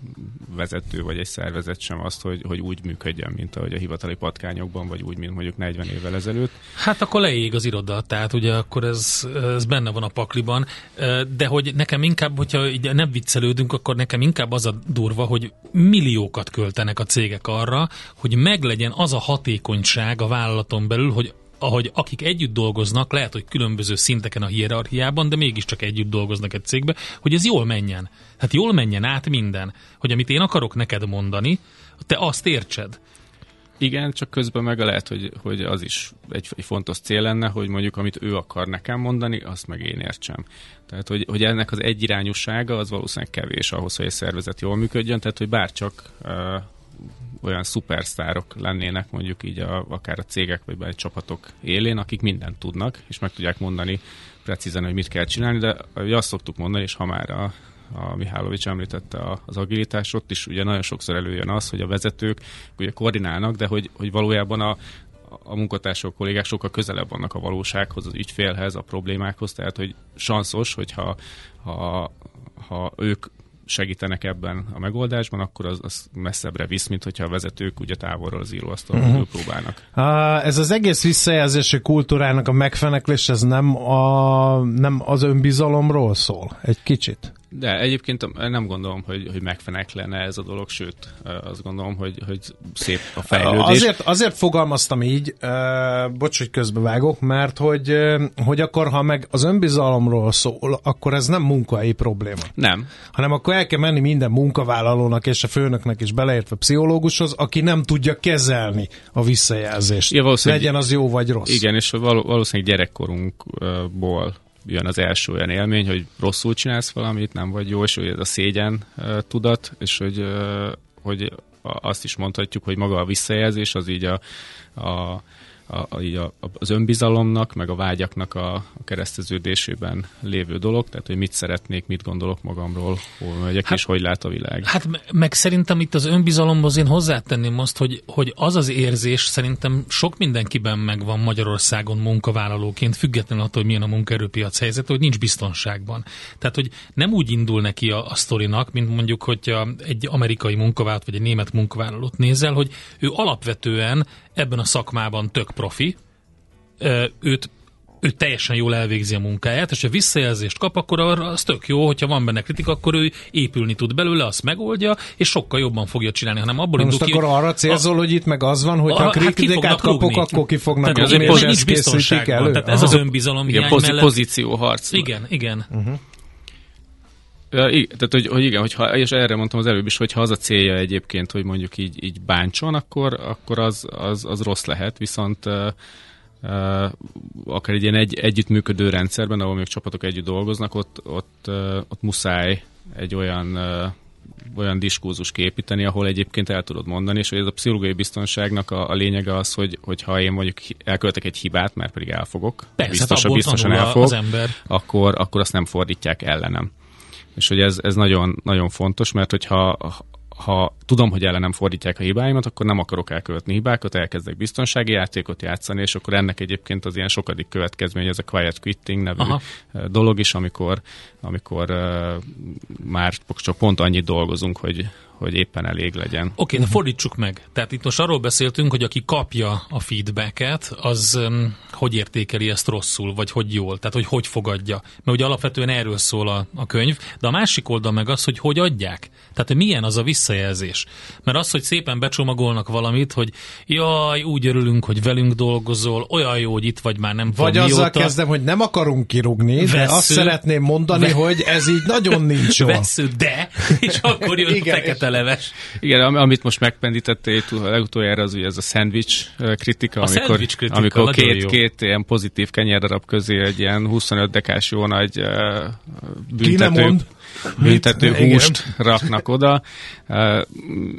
vezető vagy egy szervezet sem azt, hogy, hogy úgy működjön, mint ahogy a hivatali patkányokban, vagy úgy, mint mondjuk 40 évvel ezelőtt. Hát akkor leég az iroda, tehát ugye akkor ez, ez benne van a pakliban, de hogy nekem inkább, hogyha így nem viccelődünk, akkor nekem inkább az a durva, hogy milliókat költenek a cégek arra, hogy meglegyen az a hatékonyság a vállalaton belül, hogy ahogy akik együtt dolgoznak, lehet, hogy különböző szinteken a hierarchiában, de mégiscsak együtt dolgoznak egy cégbe, hogy ez jól menjen. Hát jól menjen át minden. Hogy amit én akarok neked mondani, te azt értsed. Igen, csak közben meg lehet, hogy, hogy az is egy, egy fontos cél lenne, hogy mondjuk amit ő akar nekem mondani, azt meg én értsem. Tehát, hogy, hogy ennek az egyirányúsága az valószínűleg kevés ahhoz, hogy egy szervezet jól működjön, tehát, hogy bárcsak uh, olyan szupersztárok lennének mondjuk így a, akár a cégek vagy egy csapatok élén, akik mindent tudnak, és meg tudják mondani precízen, hogy mit kell csinálni, de azt szoktuk mondani, és ha már a, a Mihálovics említette az agilitás, ott is ugye nagyon sokszor előjön az, hogy a vezetők ugye koordinálnak, de hogy, hogy valójában a, a munkatársak, kollégák sokkal közelebb vannak a valósághoz, az ügyfélhez, a problémákhoz, tehát hogy sanszos, hogyha ha, ha ők segítenek ebben a megoldásban, akkor az, az messzebbre visz, mint hogyha a vezetők ugye távolról az íróasztalon uh-huh. próbálnak. Uh, ez az egész visszajelzési kultúrának a megfeneklés, ez nem, a, nem az önbizalomról szól? Egy kicsit? De egyébként nem gondolom, hogy, hogy megfeneklene ez a dolog, sőt, azt gondolom, hogy, hogy szép a fejlődés. Azért, azért fogalmaztam így, bocs, hogy közbevágok, mert hogy, hogy akkor, ha meg az önbizalomról szól, akkor ez nem munkahelyi probléma. Nem. Hanem akkor el kell menni minden munkavállalónak és a főnöknek is beleértve pszichológushoz, aki nem tudja kezelni a visszajelzést. Ja, Legyen az jó vagy rossz. Igen, és valószínűleg gyerekkorunkból jön az első olyan élmény, hogy rosszul csinálsz valamit, nem vagy jó, és hogy ez a szégyen tudat, és hogy, hogy azt is mondhatjuk, hogy maga a visszajelzés az így a, a a, a, az önbizalomnak, meg a vágyaknak a, a kereszteződésében lévő dolog, tehát hogy mit szeretnék, mit gondolok magamról, hol megyek, hát, és hogy lát a világ. Hát meg szerintem itt az önbizalomhoz én hozzátenném azt, hogy, hogy az az érzés szerintem sok mindenkiben megvan Magyarországon munkavállalóként, függetlenül attól, hogy milyen a munkaerőpiac helyzet, hogy nincs biztonságban. Tehát, hogy nem úgy indul neki a, a sztorinak, mint mondjuk, hogyha egy amerikai munkavállalót vagy egy német munkavállalót nézel, hogy ő alapvetően ebben a szakmában tök profi, őt ő teljesen jól elvégzi a munkáját, és ha visszajelzést kap, akkor az tök jó, hogyha van benne kritika, akkor ő épülni tud belőle, azt megoldja, és sokkal jobban fogja csinálni, hanem abból indul ki, akkor arra célzol, a, hogy itt meg az van, hogy ha kritikát hát kapok, rúgni. akkor ki fognak tehát rúgni, és nincs biztonság. Tehát ez az önbizalom igen, hiány mellett. pozíció harc. Igen, igen. Uh-huh. Ja, igen, tehát, hogy, hogy igen, hogyha, és erre mondtam az előbb is, hogy ha az a célja egyébként, hogy mondjuk így, így bántson, akkor, akkor az, az, az rossz lehet, viszont uh, uh, akár egy ilyen egy, együttműködő rendszerben, ahol még csapatok együtt dolgoznak, ott, ott, uh, ott muszáj egy olyan uh, olyan diskurzus képíteni, ahol egyébként el tudod mondani, és hogy ez a pszichológiai biztonságnak a, a lényege az, hogy, hogy ha én mondjuk elköltek egy hibát, mert pedig elfogok, Persze, biztos, hát biztosan elfog, az ember. Akkor, akkor azt nem fordítják ellenem. És hogy ez, ez nagyon, nagyon fontos, mert hogyha ha tudom, hogy ellenem fordítják a hibáimat, akkor nem akarok elkövetni hibákat, elkezdek biztonsági játékot játszani, és akkor ennek egyébként az ilyen sokadik következmény, ez a quiet quitting nevű Aha. dolog is, amikor, amikor uh, már csak pont annyit dolgozunk, hogy, hogy éppen elég legyen. Oké, okay, de fordítsuk meg. Tehát itt most arról beszéltünk, hogy aki kapja a feedbacket, az um, hogy értékeli ezt rosszul, vagy hogy jól, tehát hogy hogy fogadja. Mert ugye alapvetően erről szól a, a könyv, de a másik oldal meg az, hogy hogy adják. Tehát hogy milyen az a visszajelzés. Mert az, hogy szépen becsomagolnak valamit, hogy jaj, úgy örülünk, hogy velünk dolgozol, olyan jó, hogy itt vagy már nem Vagy tudom, azzal mióta. kezdem, hogy nem akarunk kirugni, Vesző, de azt szeretném mondani, ve- hogy ez így nagyon nincs jó. Vesző, de, és akkor jön Igen, a fekete leves. Igen, amit most megpendítettél legutoljára, az ugye ez a szendvics kritika, a amikor, kritika, amikor két, két ilyen pozitív kenyérdarab közé egy ilyen 25 dekás jó nagy uh, büntető, büntető húst raknak oda.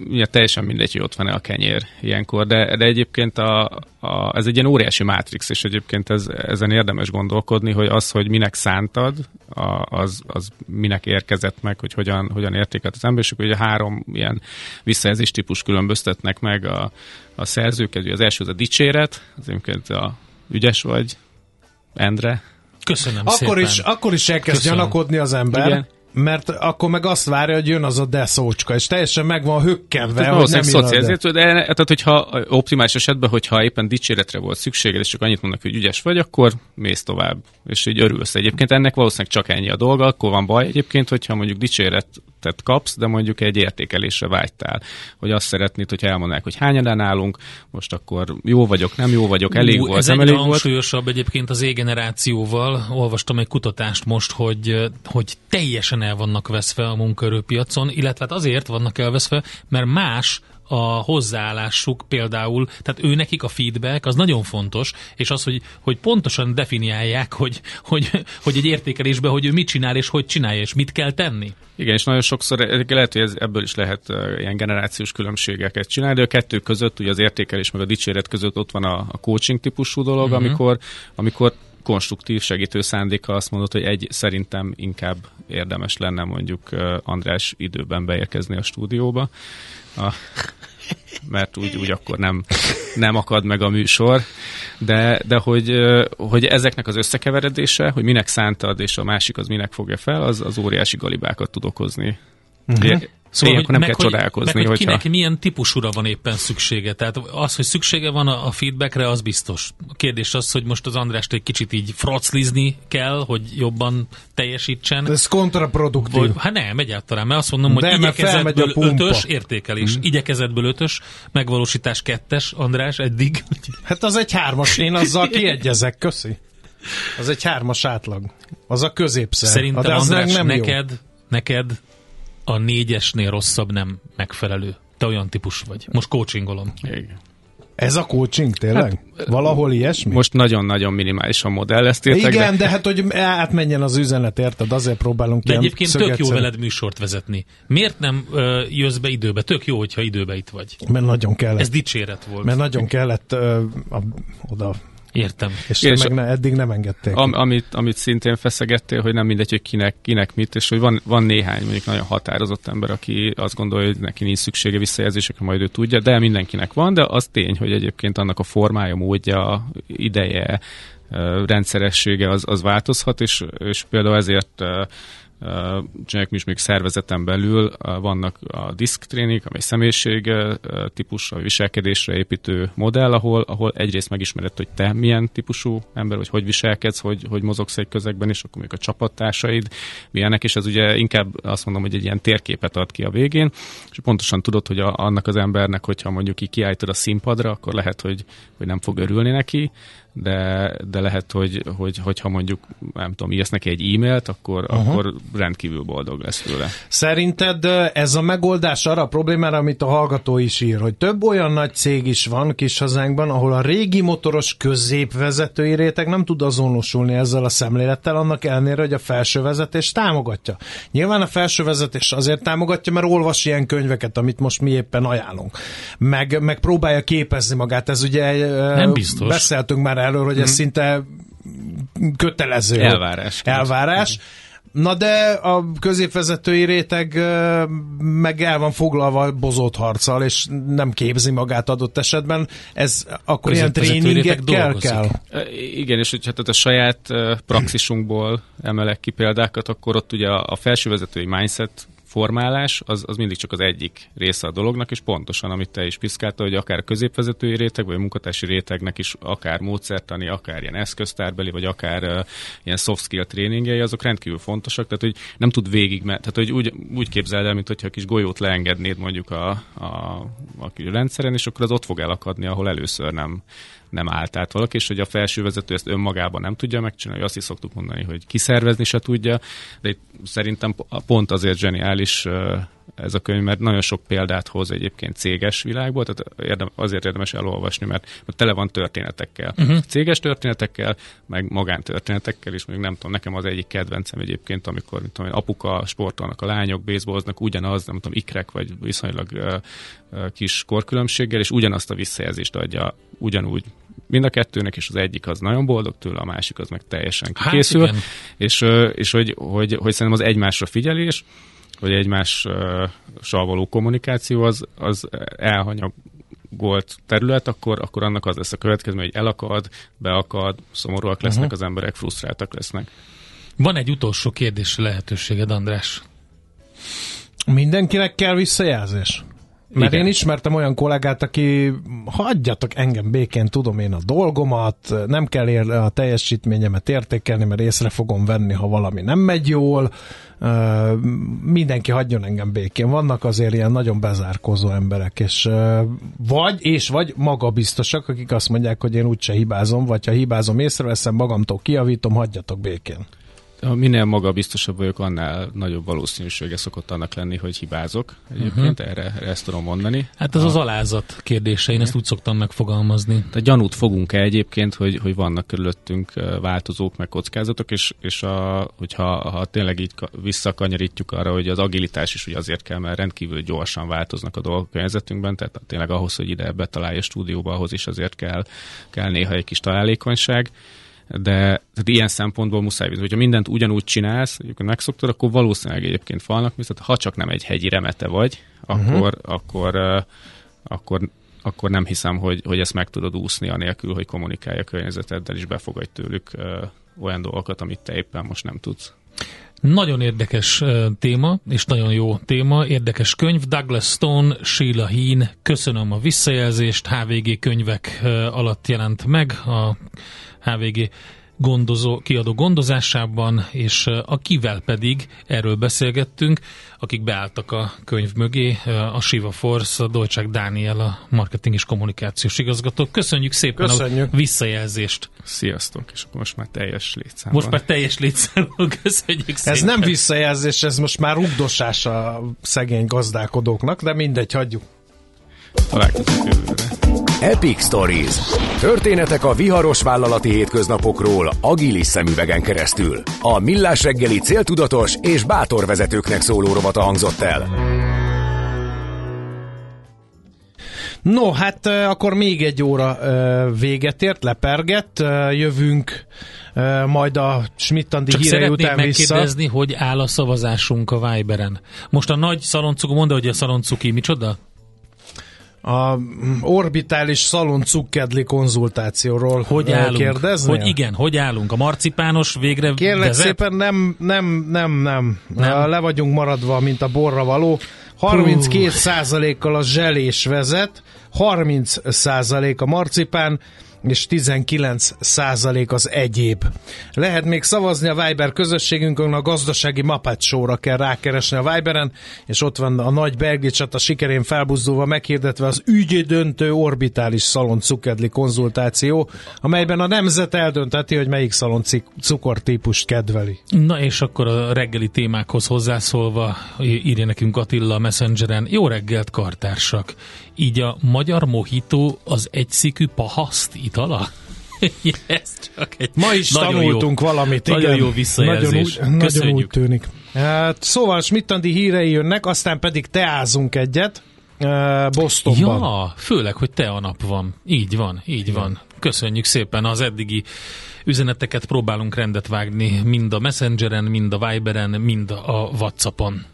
Ugye teljesen mindegy, hogy ott van-e a kenyér ilyenkor, de, de egyébként a, a, ez egy ilyen óriási mátrix, és egyébként ez, ezen érdemes gondolkodni, hogy az, hogy minek szántad, a, az, az minek érkezett meg, hogy hogyan, hogyan értékelt az ember, és ugye három ilyen visszajelzés típus különböztetnek meg a, a szerzőket. Az első az a dicséret, az egyébként a ügyes vagy, Endre. Köszönöm akkor szépen. Is, akkor is elkezd Köszönöm. gyanakodni az ember. Igen mert akkor meg azt várja, hogy jön az a deszócska, és teljesen meg van hökkenve, hogy nem szociálizáció, de, de tehát, hogyha optimális esetben, hogyha éppen dicséretre volt szükséged, és csak annyit mondnak, hogy ügyes vagy, akkor mész tovább, és így örülsz. Egyébként ennek valószínűleg csak ennyi a dolga, akkor van baj egyébként, hogyha mondjuk dicséret tehát kapsz, de mondjuk egy értékelésre vágytál, hogy azt szeretnéd, hogy elmondják, hogy hányan állunk, most akkor jó vagyok, nem jó vagyok, elég Ú, volt, ez nem elég volt. hangsúlyosabb egyébként az égenerációval. Olvastam egy kutatást most, hogy, hogy teljesen el vannak veszve a munkaerőpiacon, illetve hát azért vannak elveszve, mert más a hozzáállásuk például, tehát ő nekik a feedback az nagyon fontos, és az, hogy, hogy pontosan definiálják, hogy, hogy, hogy egy értékelésben, hogy ő mit csinál, és hogy csinálja, és mit kell tenni. Igen, és nagyon sokszor lehet, hogy ez, ebből is lehet ilyen generációs különbségeket csinálni, de a kettő között, ugye az értékelés meg a dicséret között ott van a, a coaching típusú dolog, uh-huh. amikor, amikor konstruktív segítő szándéka azt mondod, hogy egy szerintem inkább érdemes lenne mondjuk András időben beérkezni a stúdióba. A, mert úgy, úgy akkor nem, nem akad meg a műsor, de, de hogy, hogy ezeknek az összekeveredése, hogy minek szántad, és a másik az minek fogja fel, az, az óriási galibákat tud okozni. Uh-huh. Szóval, hogy nem meg, kell hogy, csodálkozni. Meg, hogy hogyha... kinek milyen típusúra van éppen szüksége. Tehát az, hogy szüksége van a, a feedbackre, az biztos. A kérdés az, hogy most az Andrást egy kicsit így froclizni kell, hogy jobban teljesítsen. De ez kontraproduktív. Vagy, hát nem, egyáltalán, mert azt mondom, hogy De, igyekezetből ötös értékelés, mm. igyekezetből ötös, megvalósítás kettes, András, eddig. Hát az egy hármas, én azzal kiegyezek, köszi. Az egy hármas átlag. Az a középszer. Szerintem, De az András, nem neked, jó. neked a négyesnél rosszabb nem megfelelő. Te olyan típus vagy. Most coachingolom. Igen. Ez a coaching tényleg? Hát, Valahol ilyesmi? Most nagyon-nagyon minimális a modell, ezt értek, Igen, de... de hát hogy átmenjen az üzenet, érted? Azért próbálunk De egyébként tök jó veled műsort vezetni. Miért nem ö, jössz be időbe? Tök jó, hogyha időbe itt vagy. Mert nagyon kellett. Ez dicséret volt. Mert nagyon kellett ö, a, oda Értem. És, és meg ne, eddig nem engedték. Am, amit, amit szintén feszegettél, hogy nem mindegy, hogy kinek, kinek mit, és hogy van, van néhány mondjuk nagyon határozott ember, aki azt gondolja, hogy neki nincs szüksége visszajelzésekre, majd ő tudja, de mindenkinek van, de az tény, hogy egyébként annak a formája, módja, ideje, rendszeressége az, az változhat, és, és például ezért csináljuk mi is még szervezeten belül, vannak a disk tréning, amely személyiség a viselkedésre építő modell, ahol, ahol egyrészt megismered, hogy te milyen típusú ember, vagy hogy viselkedsz, hogy, hogy mozogsz egy közegben, és akkor még a csapattársaid milyenek, és ez ugye inkább azt mondom, hogy egy ilyen térképet ad ki a végén, és pontosan tudod, hogy a, annak az embernek, hogyha mondjuk ki kiállítod a színpadra, akkor lehet, hogy, hogy nem fog örülni neki, de, de lehet, hogy, hogy, hogyha mondjuk, nem tudom, írsz neki egy e-mailt, akkor, uh-huh. akkor rendkívül boldog lesz tőle. Szerinted ez a megoldás arra a problémára, amit a hallgató is ír, hogy több olyan nagy cég is van kis hazánkban, ahol a régi motoros középvezetői réteg nem tud azonosulni ezzel a szemlélettel, annak ellenére, hogy a felső vezetés támogatja. Nyilván a felső vezetés azért támogatja, mert olvas ilyen könyveket, amit most mi éppen ajánlunk. Meg, meg próbálja képezni magát. Ez ugye nem biztos. beszéltünk már erről, hogy ez hmm. szinte kötelező. Elvárás. Elvárás. Na de a középvezetői réteg meg el van foglalva bozott harccal, és nem képzi magát adott esetben. Ez akkor ilyen tréningekkel kell? Igen, és hogyha hát a saját praxisunkból emelek ki példákat, akkor ott ugye a felsővezetői mindset formálás az, az mindig csak az egyik része a dolognak, és pontosan, amit te is piszkálta, hogy akár a középvezetői réteg, vagy a munkatársi rétegnek is akár módszertani, akár ilyen eszköztárbeli, vagy akár uh, ilyen soft skill tréningjei, azok rendkívül fontosak, tehát hogy nem tud végig, mert tehát hogy úgy, úgy képzeld el, mint hogyha a kis golyót leengednéd mondjuk a, a, a rendszeren, és akkor az ott fog elakadni, ahol először nem, nem állt át valaki, és hogy a felső vezető ezt önmagában nem tudja megcsinálni, azt is szoktuk mondani, hogy kiszervezni se tudja, de itt szerintem pont azért zseniális ez a könyv, mert nagyon sok példát hoz egyébként céges világból, tehát érdem, azért érdemes elolvasni, mert, mert tele van történetekkel. Uh-huh. Céges történetekkel, meg magántörténetekkel is, még nem tudom, nekem az egyik kedvencem egyébként, amikor mint tudom, apuka sportolnak, a lányok baseballoznak, ugyanaz, nem tudom, ikrek, vagy viszonylag uh, uh, kis korkülönbséggel, és ugyanazt a visszajelzést adja ugyanúgy mind a kettőnek, és az egyik az nagyon boldog tőle, a másik az meg teljesen készül. Hát és, és hogy, hogy, hogy szerintem az egymásra figyelés, vagy egymással való kommunikáció az, az elhanyagolt terület, akkor, akkor annak az lesz a következő, hogy elakad, beakad, szomorúak lesznek uh-huh. az emberek, frusztráltak lesznek. Van egy utolsó kérdés lehetőséged, András. Mindenkinek kell visszajelzés? Mert Igen. én ismertem olyan kollégát, aki hagyjatok engem békén, tudom én a dolgomat, nem kell ér a teljesítményemet értékelni, mert észre fogom venni, ha valami nem megy jól, mindenki hagyjon engem békén. Vannak azért ilyen nagyon bezárkozó emberek, és vagy, és vagy magabiztosak, akik azt mondják, hogy én úgyse hibázom, vagy ha hibázom, észreveszem, magamtól kiavítom, hagyjatok békén ha minél magabiztosabb vagyok, annál nagyobb valószínűsége szokott annak lenni, hogy hibázok. Egyébként uh-huh. erre, erre ezt tudom mondani. Hát ez a... az alázat kérdése, én ezt úgy szoktam megfogalmazni. Tehát gyanút fogunk-e egyébként, hogy, hogy vannak körülöttünk változók, meg kockázatok, és, és a, hogyha ha tényleg így visszakanyarítjuk arra, hogy az agilitás is ugye azért kell, mert rendkívül gyorsan változnak a dolgok környezetünkben, tehát tényleg ahhoz, hogy ide betalálja a stúdióba, ahhoz is azért kell, kell néha egy kis találékonyság de tehát ilyen szempontból muszáj bízni. Hogyha mindent ugyanúgy csinálsz, hogy megszoktad, akkor valószínűleg egyébként falnak viszont ha csak nem egy hegyi remete vagy, uh-huh. akkor, akkor, uh, akkor, akkor nem hiszem, hogy, hogy ezt meg tudod úszni anélkül, hogy kommunikálj a környezeteddel, és befogadj tőlük uh, olyan dolgokat, amit te éppen most nem tudsz. Nagyon érdekes téma, és nagyon jó téma, érdekes könyv. Douglas Stone, Sheila Heen, köszönöm a visszajelzést, HVG könyvek alatt jelent meg a HVG gondozó, kiadó gondozásában, és akivel pedig erről beszélgettünk, akik beálltak a könyv mögé, a Shiva Force, a Dolcsák Dániel, a marketing és kommunikációs igazgató. Köszönjük szépen Köszönjük. a visszajelzést. Sziasztok, és akkor most már teljes létszámban. Most már teljes létszámban, köszönjük szépen. Ez nem visszajelzés, ez most már rugdosás a szegény gazdálkodóknak, de mindegy, hagyjuk. Találkozunk jövőre. Epic Stories. Történetek a viharos vállalati hétköznapokról agilis szemüvegen keresztül. A Millás reggeli céltudatos és bátor vezetőknek szóló rovata hangzott el. No, hát akkor még egy óra véget ért, lepergett, jövünk majd a Schmidt-Andi hírei után vissza. megkérdezni, hogy áll a szavazásunk a Viberen. Most a nagy szaloncuk, mondta, hogy a szaloncuki micsoda? A orbitális szalon cukkedli konzultációról hogy állunk? kérdezni? Hogy igen, hogy állunk? A marcipános végre Kérlek vezet? szépen nem, nem, nem, nem, nem. Le vagyunk maradva, mint a borra való. 32 százalékkal a zselés vezet, 30 százalék a marcipán, és 19 százalék az egyéb. Lehet még szavazni a Viber közösségünkön, a gazdasági Muppet Show-ra kell rákeresni a Viberen, és ott van a nagy belgi csata sikerén felbuzdulva meghirdetve az ügy döntő orbitális szalon cukedli konzultáció, amelyben a nemzet eldönteti, hogy melyik szalon cukortípust kedveli. Na és akkor a reggeli témákhoz hozzászólva írja nekünk Attila a Messengeren. Jó reggelt, kartársak! Így a magyar mohító az egyszikű pahaszt itala? Ez csak egy Ma is tanultunk jó, valamit, igen. Nagyon jó visszajelzés. Nagyon úgy, nagyon úgy tűnik. Hát, szóval Schmidt-Andi hírei jönnek, aztán pedig teázunk egyet. Uh, Bostonban. Ja, főleg, hogy te a nap van. Így van, így Igen. van. Köszönjük szépen az eddigi üzeneteket, próbálunk rendet vágni mind a Messengeren, mind a Viberen, mind a Whatsappon.